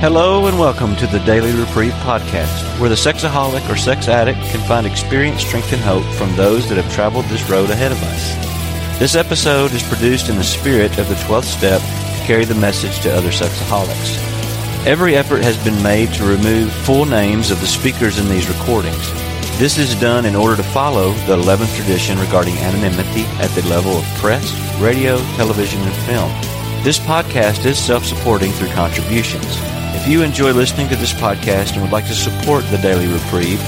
Hello and welcome to the Daily Reprieve podcast, where the sexaholic or sex addict can find experience, strength, and hope from those that have traveled this road ahead of us. This episode is produced in the spirit of the 12th step to carry the message to other sexaholics. Every effort has been made to remove full names of the speakers in these recordings. This is done in order to follow the 11th tradition regarding anonymity at the level of press, radio, television, and film. This podcast is self-supporting through contributions. If you enjoy listening to this podcast and would like to support the Daily Reprieve,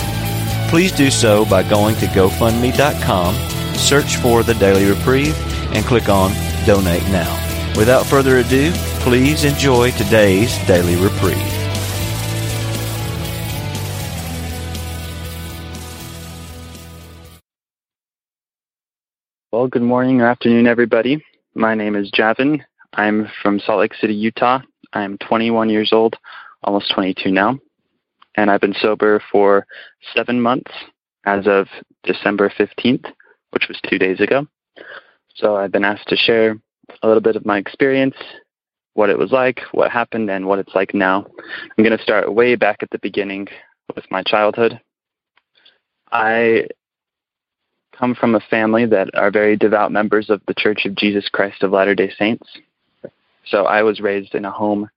please do so by going to GoFundMe.com, search for the Daily Reprieve, and click on Donate Now. Without further ado, please enjoy today's Daily Reprieve. Well, good morning or afternoon, everybody. My name is Javan. I'm from Salt Lake City, Utah. I'm 21 years old, almost 22 now, and I've been sober for seven months as of December 15th, which was two days ago. So I've been asked to share a little bit of my experience, what it was like, what happened, and what it's like now. I'm going to start way back at the beginning with my childhood. I come from a family that are very devout members of the Church of Jesus Christ of Latter day Saints. So I was raised in a home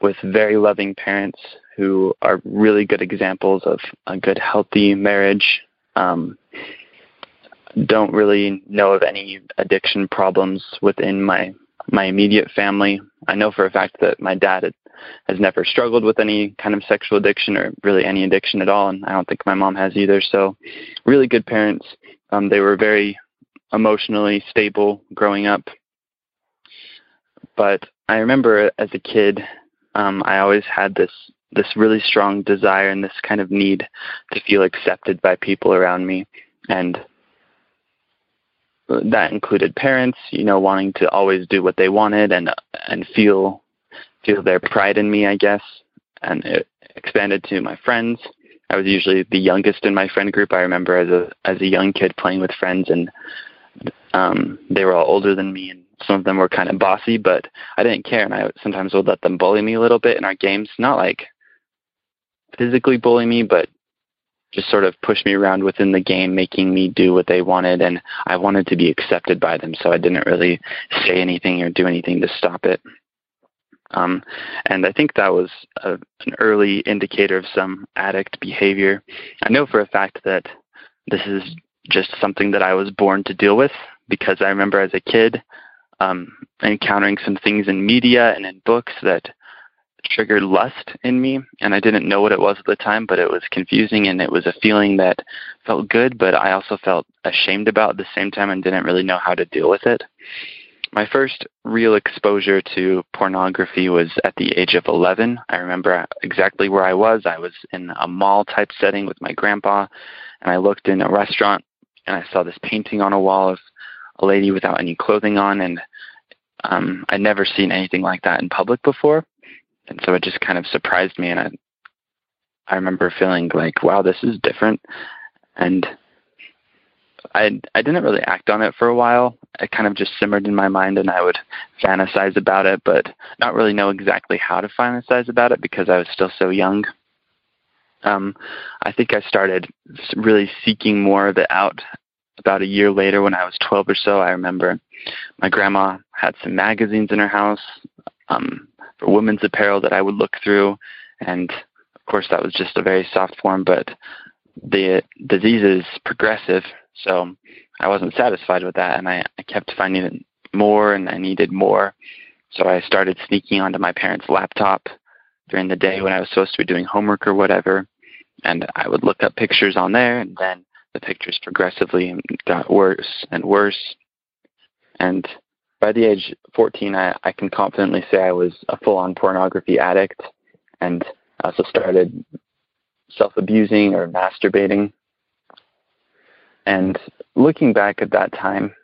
with very loving parents who are really good examples of a good, healthy marriage. Um, don't really know of any addiction problems within my my immediate family. I know for a fact that my dad had, has never struggled with any kind of sexual addiction or really any addiction at all, and I don't think my mom has either. So, really good parents. Um, they were very emotionally stable growing up. But I remember as a kid, um, I always had this this really strong desire and this kind of need to feel accepted by people around me, and that included parents, you know, wanting to always do what they wanted and and feel feel their pride in me, I guess, and it expanded to my friends. I was usually the youngest in my friend group. I remember as a as a young kid playing with friends, and um, they were all older than me, and some of them were kind of bossy, but I didn't care, and I sometimes would let them bully me a little bit in our games. Not like physically bully me, but just sort of push me around within the game, making me do what they wanted, and I wanted to be accepted by them, so I didn't really say anything or do anything to stop it. Um, and I think that was a, an early indicator of some addict behavior. I know for a fact that this is just something that I was born to deal with because I remember as a kid um, encountering some things in media and in books that triggered lust in me and I didn't know what it was at the time but it was confusing and it was a feeling that felt good but I also felt ashamed about at the same time and didn't really know how to deal with it. My first real exposure to pornography was at the age of 11. I remember exactly where I was. I was in a mall type setting with my grandpa and I looked in a restaurant and I saw this painting on a wall of a lady without any clothing on and um, I'd never seen anything like that in public before, and so it just kind of surprised me. And I, I remember feeling like, wow, this is different. And I, I didn't really act on it for a while. It kind of just simmered in my mind, and I would fantasize about it, but not really know exactly how to fantasize about it because I was still so young. Um, I think I started really seeking more of it out about a year later when I was 12 or so. I remember my grandma had some magazines in her house um, for women's apparel that I would look through, and of course that was just a very soft form. But the disease is progressive, so I wasn't satisfied with that, and I, I kept finding it more, and I needed more. So I started sneaking onto my parents' laptop during the day when I was supposed to be doing homework or whatever, and I would look up pictures on there, and then the pictures progressively got worse and worse. And by the age 14, I, I can confidently say I was a full on pornography addict and I also started self abusing or masturbating. And looking back at that time,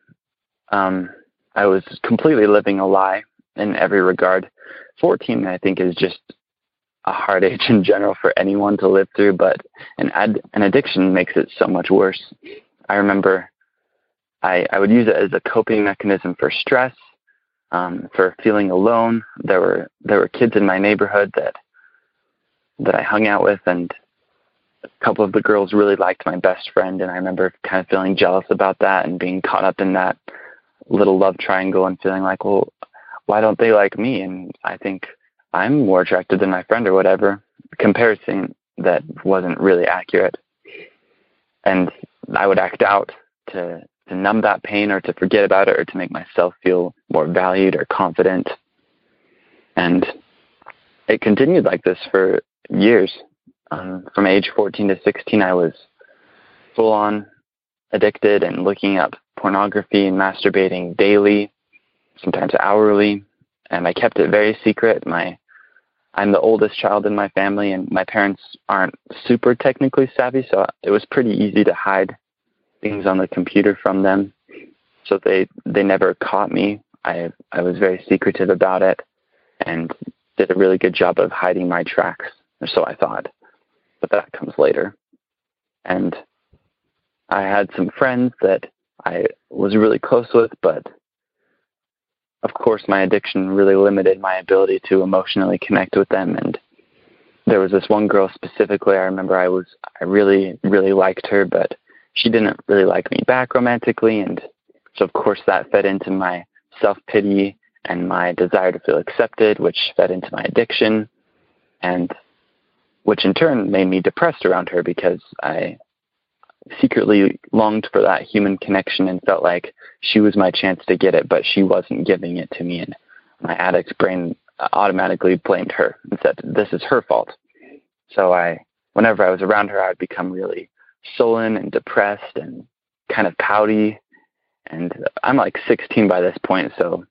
um, I was completely living a lie in every regard. 14, I think, is just a hard age in general for anyone to live through, but an ad, an addiction makes it so much worse. I remember I, I would use it as a coping mechanism for stress, um, for feeling alone. There were there were kids in my neighborhood that that I hung out with, and a couple of the girls really liked my best friend, and I remember kind of feeling jealous about that and being caught up in that little love triangle and feeling like, well, why don't they like me? And I think I'm more attractive than my friend or whatever. Comparison that wasn't really accurate. And I would act out to, to numb that pain or to forget about it or to make myself feel more valued or confident. And it continued like this for years. Um, from age 14 to 16, I was full on addicted and looking up pornography and masturbating daily, sometimes hourly. And I kept it very secret. My I'm the oldest child in my family, and my parents aren't super technically savvy, so it was pretty easy to hide things on the computer from them. So they they never caught me. I I was very secretive about it, and did a really good job of hiding my tracks, or so I thought. But that comes later. And I had some friends that I was really close with, but of course, my addiction really limited my ability to emotionally connect with them. And there was this one girl specifically. I remember I was I really really liked her, but she didn't really like me back romantically, and so of course that fed into my self pity and my desire to feel accepted, which fed into my addiction, and which in turn made me depressed around her because I secretly longed for that human connection and felt like she was my chance to get it, but she wasn't giving it to me. And my addict brain uh, automatically blamed her and said, This is her fault. So I, whenever I was around her, I would become really sullen and depressed and kind of pouty. And I'm like 16 by this point, so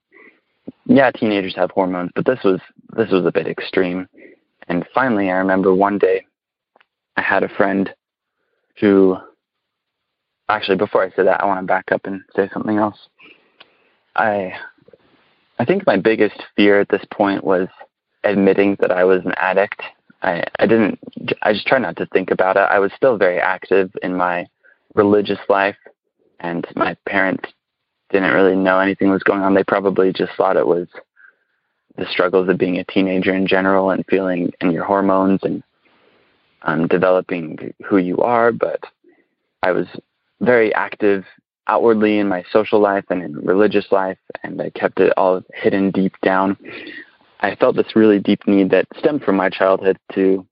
yeah, teenagers have hormones, but this was this was a bit extreme. And finally, I remember one day I had a friend who actually before I say that, I want to back up and say something else. I I think my biggest fear at this point was admitting that I was an addict. I I didn't I just tried not to think about it. I was still very active in my religious life and my parents didn't really know anything was going on. They probably just thought it was the struggles of being a teenager in general and feeling and your hormones and um, developing who you are. But I was very active outwardly in my social life and in religious life, and I kept it all hidden deep down. I felt this really deep need that stemmed from my childhood to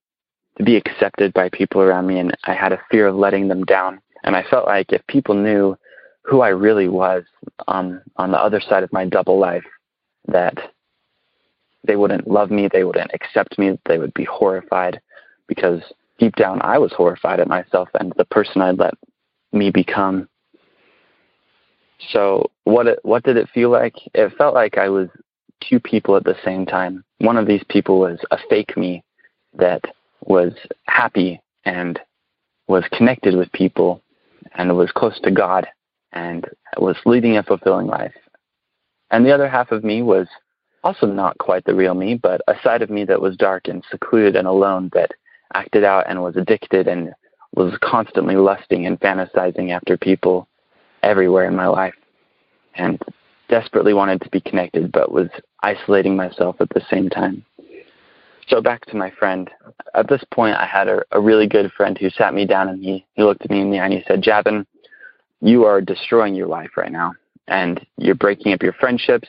to be accepted by people around me, and I had a fear of letting them down. And I felt like if people knew who I really was um, on the other side of my double life, that they wouldn't love me, they wouldn't accept me, they would be horrified because deep down I was horrified at myself and the person I'd let me become. So what it, what did it feel like? It felt like I was two people at the same time. One of these people was a fake me that was happy and was connected with people and was close to God and was leading a fulfilling life. And the other half of me was also not quite the real me, but a side of me that was dark and secluded and alone that acted out and was addicted and was constantly lusting and fantasizing after people everywhere in my life and desperately wanted to be connected but was isolating myself at the same time. So back to my friend. At this point, I had a, a really good friend who sat me down and he, he looked at me in the eye and he said, Javan, you are destroying your life right now and you're breaking up your friendships.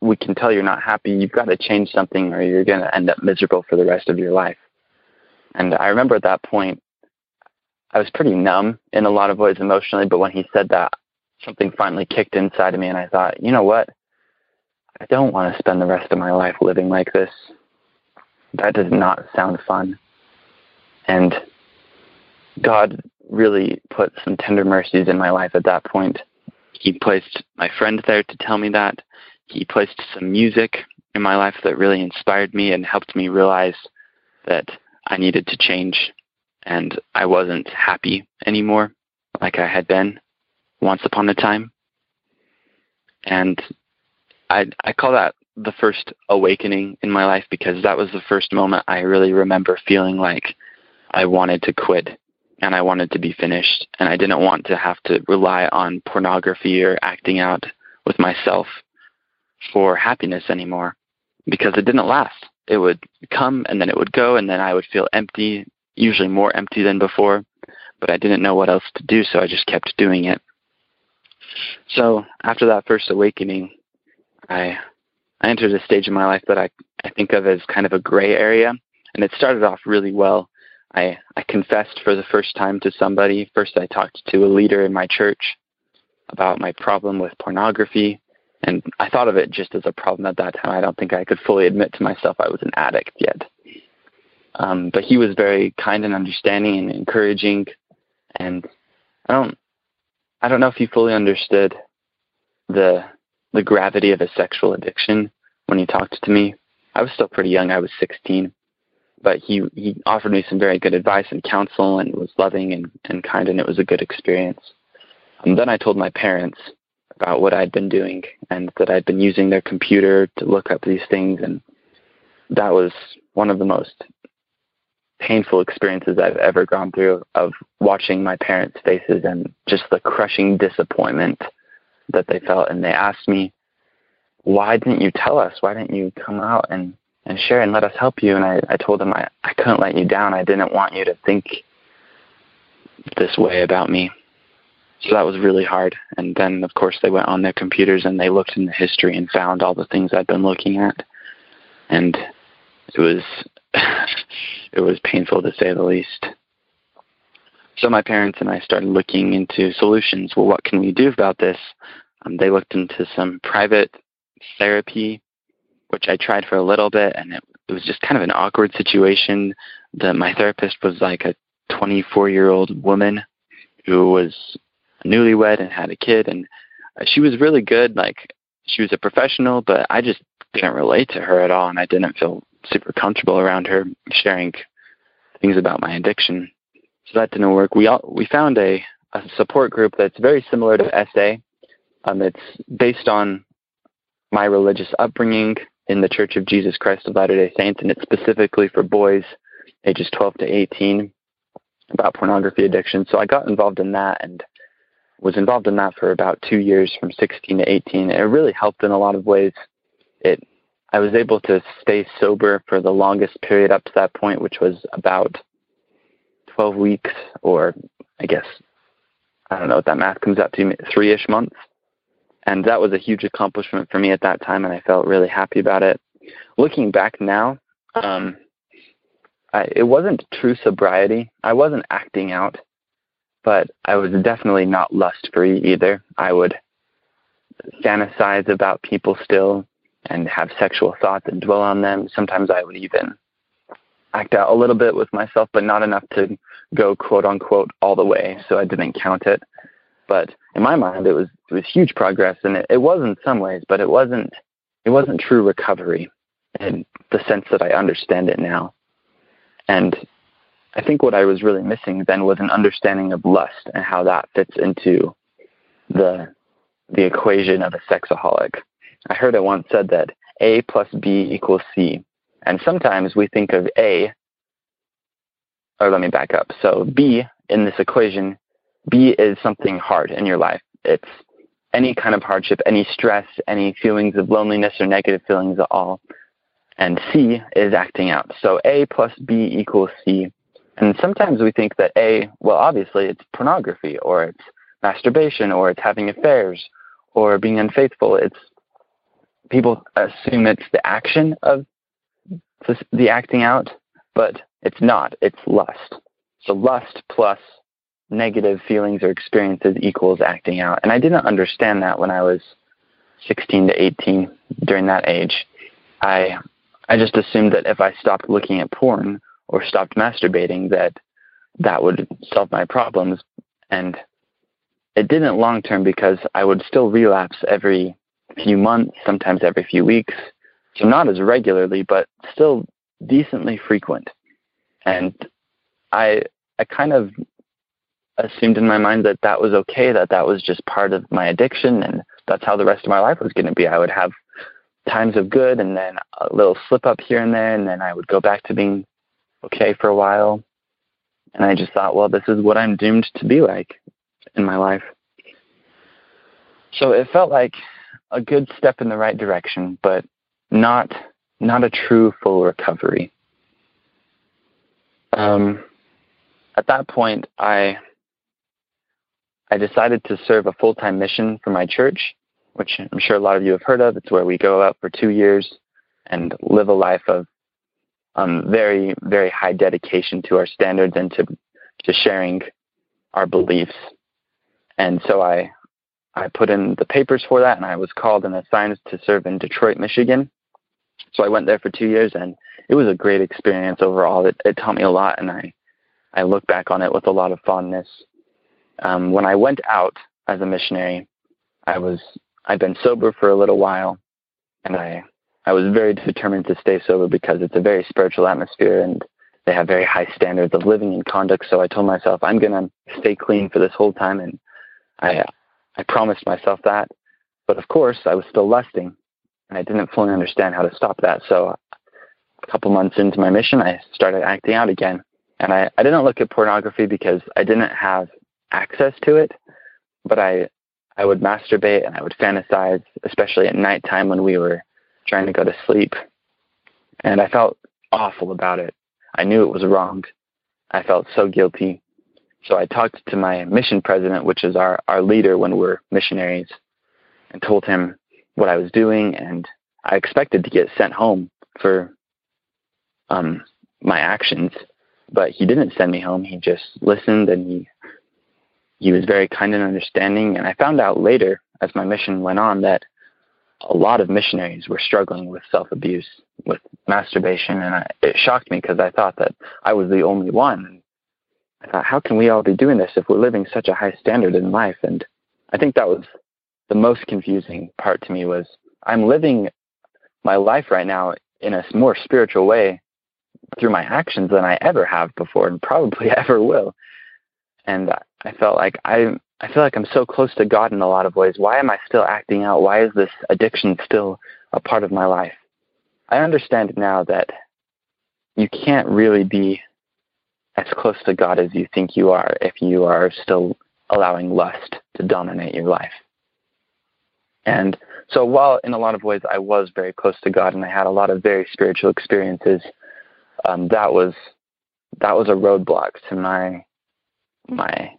We can tell you're not happy. You've got to change something or you're going to end up miserable for the rest of your life. And I remember at that point, I was pretty numb in a lot of ways emotionally, but when he said that, something finally kicked inside of me, and I thought, you know what? I don't want to spend the rest of my life living like this. That does not sound fun. And God really put some tender mercies in my life at that point. He placed my friend there to tell me that. He placed some music in my life that really inspired me and helped me realize that I needed to change and I wasn't happy anymore like I had been once upon a time. And I I call that the first awakening in my life because that was the first moment I really remember feeling like I wanted to quit and I wanted to be finished and I didn't want to have to rely on pornography or acting out with myself for happiness anymore because it didn't last. it would come and then it would go, and then I would feel empty, usually more empty than before. But I didn't know what else to do, so I just kept doing it. So after that first awakening, I I entered a stage in my life that I, I think of as kind of a gray area, and it started off really well. I, I confessed for the first time to somebody. First, I talked to a leader in my church about my problem with pornography, and I thought of it just as a problem at that time. I don't think I could fully admit to myself I was an addict yet. Um, but he was very kind and understanding and encouraging, and I don't, I don't know if he fully understood the the gravity of a sexual addiction when he talked to me. I was still pretty young. I was 16, but he he offered me some very good advice and counsel, and was loving and and kind, and it was a good experience. And then I told my parents about what I'd been doing and that I'd been using their computer to look up these things, and that was one of the most painful experiences I've ever gone through of watching my parents' faces and just the crushing disappointment that they felt, and they asked me, "Why didn't you tell us? Why didn't you come out and and share and let us help you?" And I I told them I I couldn't let you down. I didn't want you to think this way about me. So that was really hard. And then of course they went on their computers and they looked in the history and found all the things I'd been looking at. And it was it was painful to say the least. So my parents and I started looking into solutions. Well, what can we do about this? Um, they looked into some private therapy, which I tried for a little bit, and it, it was just kind of an awkward situation. That my therapist was like a 24 year old woman who was newlywed and had a kid, and uh, she was really good. Like she was a professional, but I just didn't relate to her at all, and I didn't feel super comfortable around her sharing things about my addiction so that didn't work. We all, we found a, a support group that's very similar to SA. Um, it's based on my religious upbringing in the Church of Jesus Christ of Latter-day Saints, and it's specifically for boys ages 12 to 18 about pornography addiction. So I got involved in that and was involved in that for about two years, from 16 to 18. It really helped in a lot of ways. It I was able to stay sober for the longest period up to that point, which was about 12 weeks, or I guess, I don't know what that math comes out to, three ish months. And that was a huge accomplishment for me at that time, and I felt really happy about it. Looking back now, um, I, it wasn't true sobriety. I wasn't acting out, but I was definitely not lust free either. I would fantasize about people still and have sexual thoughts and dwell on them. Sometimes I would even act out a little bit with myself, but not enough to go quote unquote all the way. So I didn't count it. But in my mind, it was it was huge progress, and it, it was in some ways, but it wasn't it wasn't true recovery in the sense that I understand it now. And I think what I was really missing then was an understanding of lust and how that fits into the the equation of a sexaholic. I heard it once said that A plus B equals C. And sometimes we think of A, or let me back up. So B in this equation, B is something hard in your life. It's any kind of hardship, any stress, any feelings of loneliness or negative feelings at all. And C is acting out. So A plus B equals C. And sometimes we think that A, well, obviously it's pornography or it's masturbation or it's having affairs or being unfaithful. It's people assume it's the action of the acting out, but it's not. It's lust. So lust plus negative feelings or experiences equals acting out. And I didn't understand that when I was 16 to 18 during that age. I I just assumed that if I stopped looking at porn or stopped masturbating that that would solve my problems and it didn't long term because I would still relapse every few months, sometimes every few weeks. So not as regularly, but still decently frequent. And I I kind of assumed in my mind that that was okay, that that was just part of my addiction, and that's how the rest of my life was going to be. I would have times of good, and then a little slip up here and there, and then I would go back to being okay for a while. And I just thought, well, this is what I'm doomed to be like in my life. So it felt like a good step in the right direction, but not not a true full recovery. Um, at that point, I I decided to serve a full time mission for my church, which I'm sure a lot of you have heard of. It's where we go out for two years and live a life of um, very, very high dedication to our standards and to to sharing our beliefs. And so I I put in the papers for that, and I was called and assigned to serve in Detroit, Michigan. So I went there for two years, and it was a great experience overall. It, it taught me a lot, and I I look back on it with a lot of fondness. Um, when I went out as a missionary, I was I'd been sober for a little while, and I I was very determined to stay sober because it's a very spiritual atmosphere and they have very high standards of living and conduct. So I told myself I'm gonna stay clean for this whole time, and I I promised myself that. But of course, I was still lusting, and I didn't fully understand how to stop that. So a couple months into my mission, I started acting out again, and I I didn't look at pornography because I didn't have access to it, but I I would masturbate and I would fantasize, especially at nighttime when we were trying to go to sleep. And I felt awful about it. I knew it was wrong. I felt so guilty. So I talked to my mission president, which is our, our leader when we're missionaries, and told him what I was doing. And I expected to get sent home for um, my actions, but he didn't send me home. He just listened and he he was very kind and understanding. And I found out later, as my mission went on, that a lot of missionaries were struggling with self abuse, with masturbation, and I, it shocked me because I thought that I was the only one. I thought, how can we all be doing this if we're living such a high standard in life? And I think that was the most confusing part to me was I'm living my life right now in a more spiritual way through my actions than I ever have before and probably ever will. And I felt like I I feel like I'm so close to God in a lot of ways. Why am I still acting out? Why is this addiction still a part of my life? I understand now that you can't really be as close to God as you think you are if you are still allowing lust to dominate your life. And so while in a lot of ways I was very close to God and I had a lot of very spiritual experiences, um, that was that was a roadblock to my my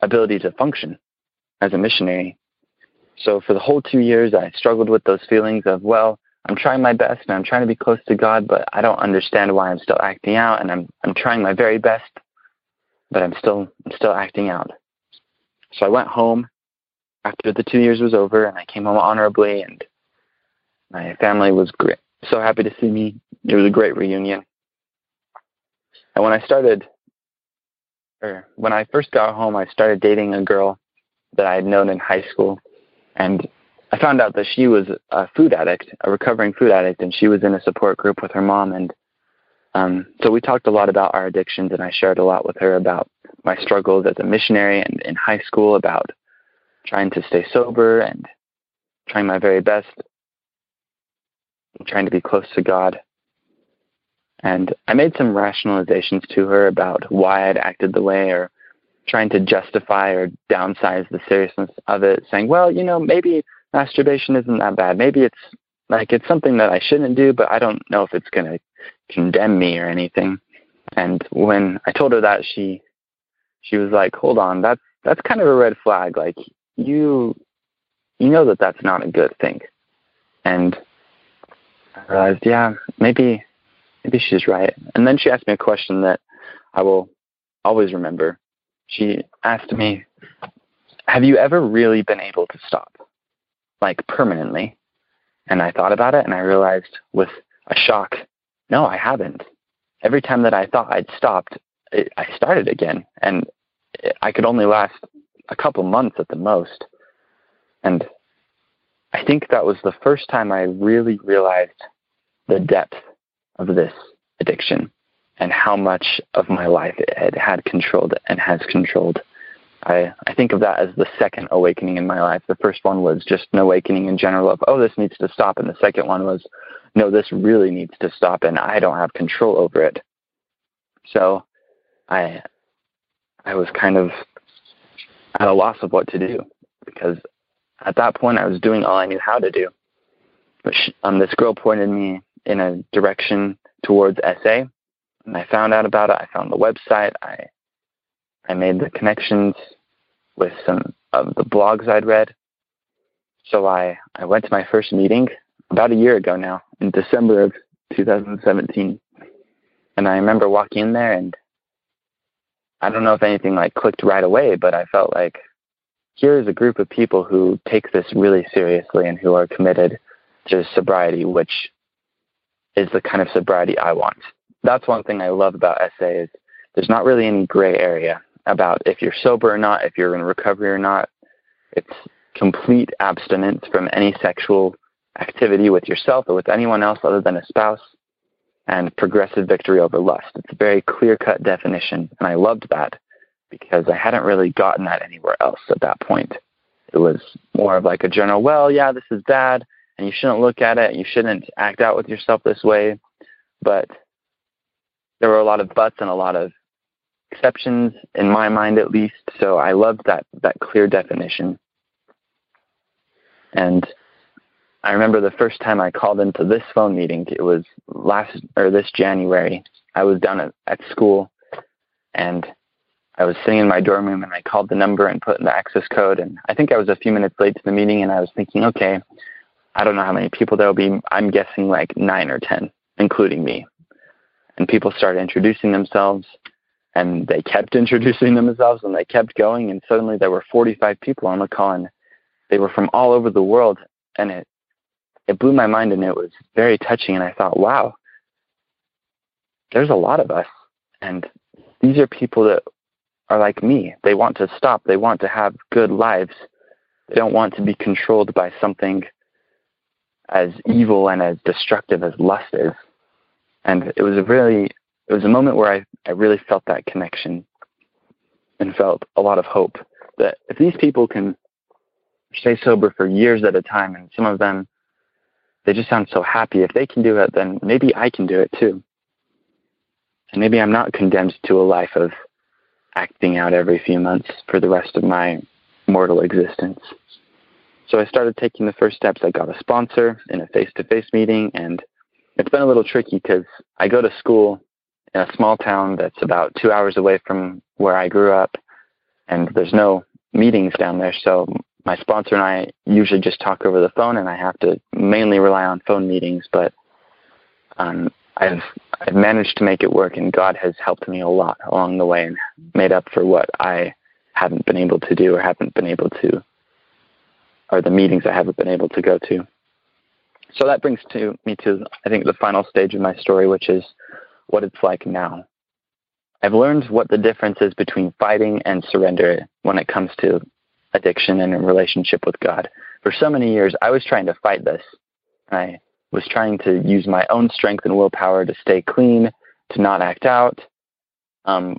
ability to function as a missionary. So for the whole two years, I struggled with those feelings of, well, I'm trying my best and I'm trying to be close to God, but I don't understand why I'm still acting out, and I'm I'm trying my very best, but I'm still I'm still acting out. So I went home after the two years was over, and I came home honorably, and my family was great, so happy to see me. It was a great reunion. And when I started or when I first got home, I started dating a girl that I had known in high school, and I found out that she was a food addict, a recovering food addict, and she was in a support group with her mom. And um, so we talked a lot about our addictions, and I shared a lot with her about my struggles as a missionary and in high school, about trying to stay sober and trying my very best, trying to be close to God. And I made some rationalizations to her about why I'd acted the way or trying to justify or downsize the seriousness of it, saying, well, you know, maybe masturbation isn't that bad. Maybe it's like it's something that I shouldn't do, but I don't know if it's going to condemn me or anything. And when I told her that, she she was like, "Hold on, that's that's kind of a red flag. Like you you know that that's not a good thing." And I realized, yeah, maybe maybe she's right. And then she asked me a question that I will always remember. She asked me, Have you ever really been able to stop? Like permanently? And I thought about it and I realized with a shock, no, I haven't. Every time that I thought I'd stopped, it, I started again. And it, I could only last a couple months at the most. And I think that was the first time I really realized the depth of this addiction and how much of my life it had, had controlled and has controlled. I, I think of that as the second awakening in my life. The first one was just an awakening in general of, oh, this needs to stop. And the second one was, no, this really needs to stop and I don't have control over it. So I, I was kind of at a loss of what to do because at that point I was doing all I knew how to do. But she, um, this girl pointed me in a direction towards SA. And I found out about it. I found the website. I I made the connections with some of the blogs I'd read. So I, I went to my first meeting about a year ago now, in December of 2017. And I remember walking in there and I don't know if anything like clicked right away, but I felt like here is a group of people who take this really seriously and who are committed to sobriety, which is the kind of sobriety I want. That's one thing I love about SA is there's not really any gray area about if you're sober or not, if you're in recovery or not. It's complete abstinence from any sexual activity with yourself or with anyone else other than a spouse and progressive victory over lust. It's a very clear cut definition, and I loved that because I hadn't really gotten that anywhere else at that point. It was more of like a general, well, yeah, this is bad, and you shouldn't look at it, you shouldn't act out with yourself this way. But there were a lot of buts and a lot of exceptions in my mind at least. So I loved that that clear definition. And I remember the first time I called into this phone meeting. It was last or this January. I was down at, at school, and I was sitting in my dorm room, and I called the number and put in the access code. And I think I was a few minutes late to the meeting, and I was thinking, okay, I don't know how many people there will be. I'm guessing like nine or ten, including me. And people started introducing themselves, and they kept introducing themselves and they kept going and suddenly there were 45 people on the call and they were from all over the world and it it blew my mind and it was very touching and I thought wow there's a lot of us and these are people that are like me. They want to stop. They want to have good lives. They don't want to be controlled by something as evil and as destructive as lust is. And it was a really it was a moment where I, I really felt that connection and felt a lot of hope that if these people can stay sober for years at a time and some of them they just sound so happy if they can do it then maybe i can do it too. And maybe i'm not condemned to a life of acting out every few months for the rest of my mortal existence. So i started taking the first steps. I got a sponsor in a face-to-face meeting and it's been a little tricky because i go to school in a small town that's about two hours away from where I grew up, and there's no meetings down there. So my sponsor and I usually just talk over the phone, and I have to mainly rely on phone meetings. But um, I've I've managed to make it work, and God has helped me a lot along the way and made up for what I haven't been able to do or haven't been able to, or the meetings I haven't been able to go to. So that brings to me to I think the final stage of my story, which is what it's like now. I've learned what the difference is between fighting and surrender when it comes to addiction and a relationship with God. For so many years, I was trying to fight this. I was trying to use my own strength and willpower to stay clean, to not act out. Um,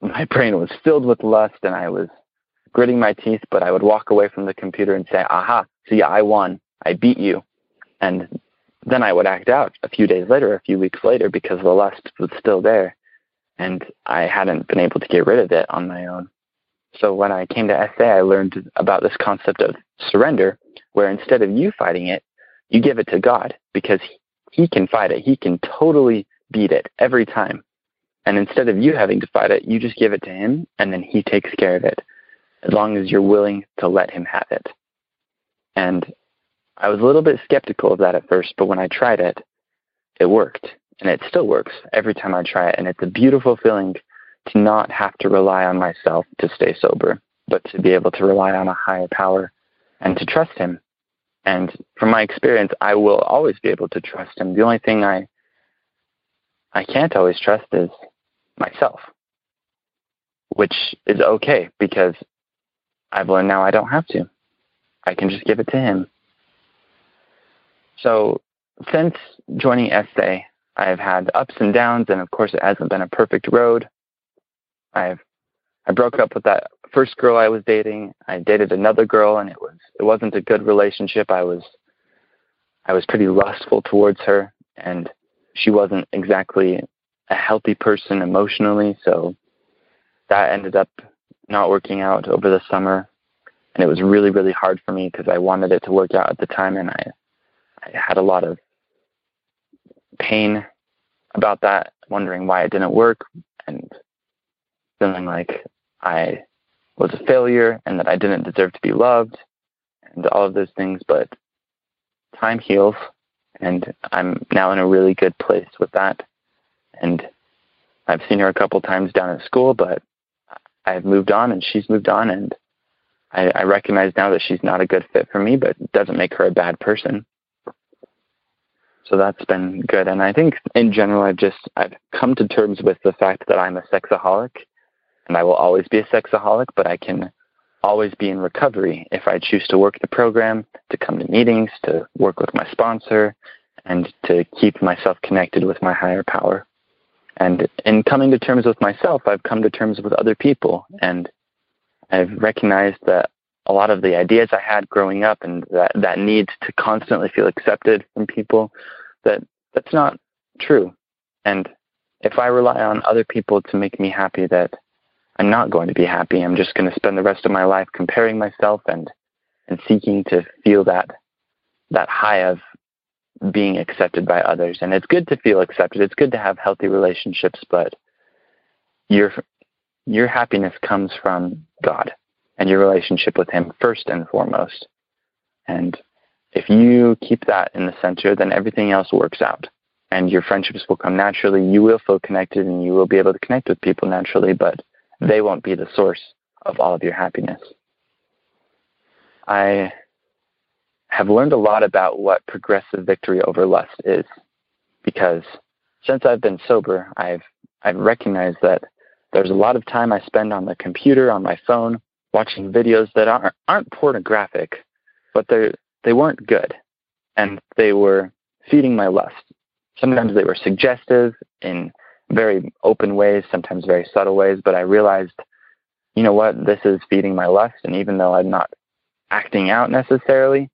my brain was filled with lust, and I was gritting my teeth, but I would walk away from the computer and say, Aha, see, I won. I beat you. And then I would act out a few days later, a few weeks later, because the lust was still there, and I hadn't been able to get rid of it on my own. So when I came to SA, I learned about this concept of surrender, where instead of you fighting it, you give it to God because He can fight it. He can totally beat it every time. And instead of you having to fight it, you just give it to Him, and then He takes care of it, as long as you're willing to let Him have it. And I was a little bit skeptical of that at first, but when I tried it, it worked. And it still works every time I try it. And it's a beautiful feeling to not have to rely on myself to stay sober, but to be able to rely on a higher power and to trust Him. And from my experience, I will always be able to trust Him. The only thing I I can't always trust is myself, which is okay because I've learned now I don't have to. I can just give it to Him so since joining SA, I've had ups and downs, and of course, it hasn't been a perfect road. I've I broke up with that first girl I was dating. I dated another girl, and it was it wasn't a good relationship. I was I was pretty lustful towards her, and she wasn't exactly a healthy person emotionally. So that ended up not working out over the summer, and it was really really hard for me because I wanted it to work out at the time, and I I had a lot of pain about that, wondering why it didn't work, and feeling like I was a failure and that I didn't deserve to be loved, and all of those things. But time heals, and I'm now in a really good place with that. And I've seen her a couple times down at school, but I've moved on and she's moved on, and I, I recognize now that she's not a good fit for me, but it doesn't make her a bad person. So that's been good. And I think in general, I've just, I've come to terms with the fact that I'm a sexaholic and I will always be a sexaholic, but I can always be in recovery if I choose to work the program, to come to meetings, to work with my sponsor, and to keep myself connected with my higher power. And in coming to terms with myself, I've come to terms with other people. And I've recognized that a lot of the ideas I had growing up and that, that need to constantly feel accepted from people, that that's not true. And if I rely on other people to make me happy, that I'm not going to be happy. I'm just going to spend the rest of my life comparing myself and and seeking to feel that that high of being accepted by others. And it's good to feel accepted. It's good to have healthy relationships, but your your happiness comes from God and your relationship with Him first and foremost. And if you keep that in the center, then everything else works out. And your friendships will come naturally. You will feel connected and you will be able to connect with people naturally, but they won't be the source of all of your happiness. I have learned a lot about what progressive victory over lust is because since I've been sober, I've I've recognized that there's a lot of time I spend on the computer, on my phone, watching videos that aren't aren't pornographic, but they they weren't good, and they were feeding my lust. Sometimes they were suggestive in very open ways, sometimes very subtle ways, but I realized, you know what, this is feeding my lust, and even though I'm not acting out necessarily,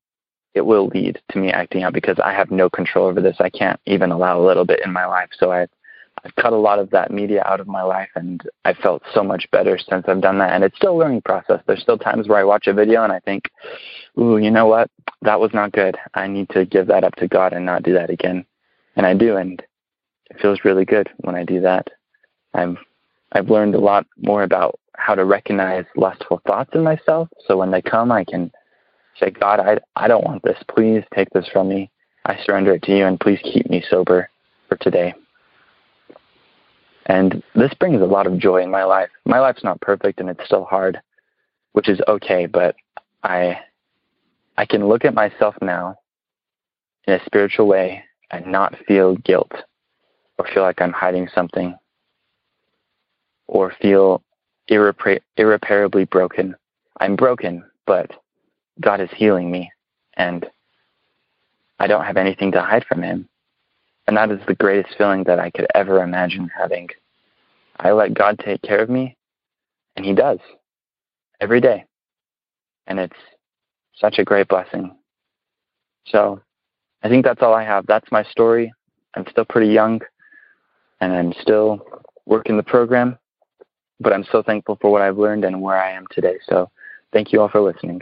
it will lead to me acting out because I have no control over this. I can't even allow a little bit in my life. So I I've cut a lot of that media out of my life and I felt so much better since I've done that. And it's still a learning process. There's still times where I watch a video and I think, ooh, you know what? That was not good. I need to give that up to God and not do that again. And I do. And it feels really good when I do that. I've I've learned a lot more about how to recognize lustful thoughts in myself. So when they come, I can say, God, I I don't want this. Please take this from me. I surrender it to you, and please keep me sober for today. And this brings a lot of joy in my life. My life's not perfect, and it's still hard, which is okay. But I I can look at myself now in a spiritual way and not feel guilt or feel like I'm hiding something or feel irrepar- irreparably broken. I'm broken, but God is healing me and I don't have anything to hide from Him. And that is the greatest feeling that I could ever imagine having. I let God take care of me, and He does every day. And it's such a great blessing. So I think that's all I have. That's my story. I'm still pretty young and I'm still working the program, but I'm so thankful for what I've learned and where I am today. So thank you all for listening.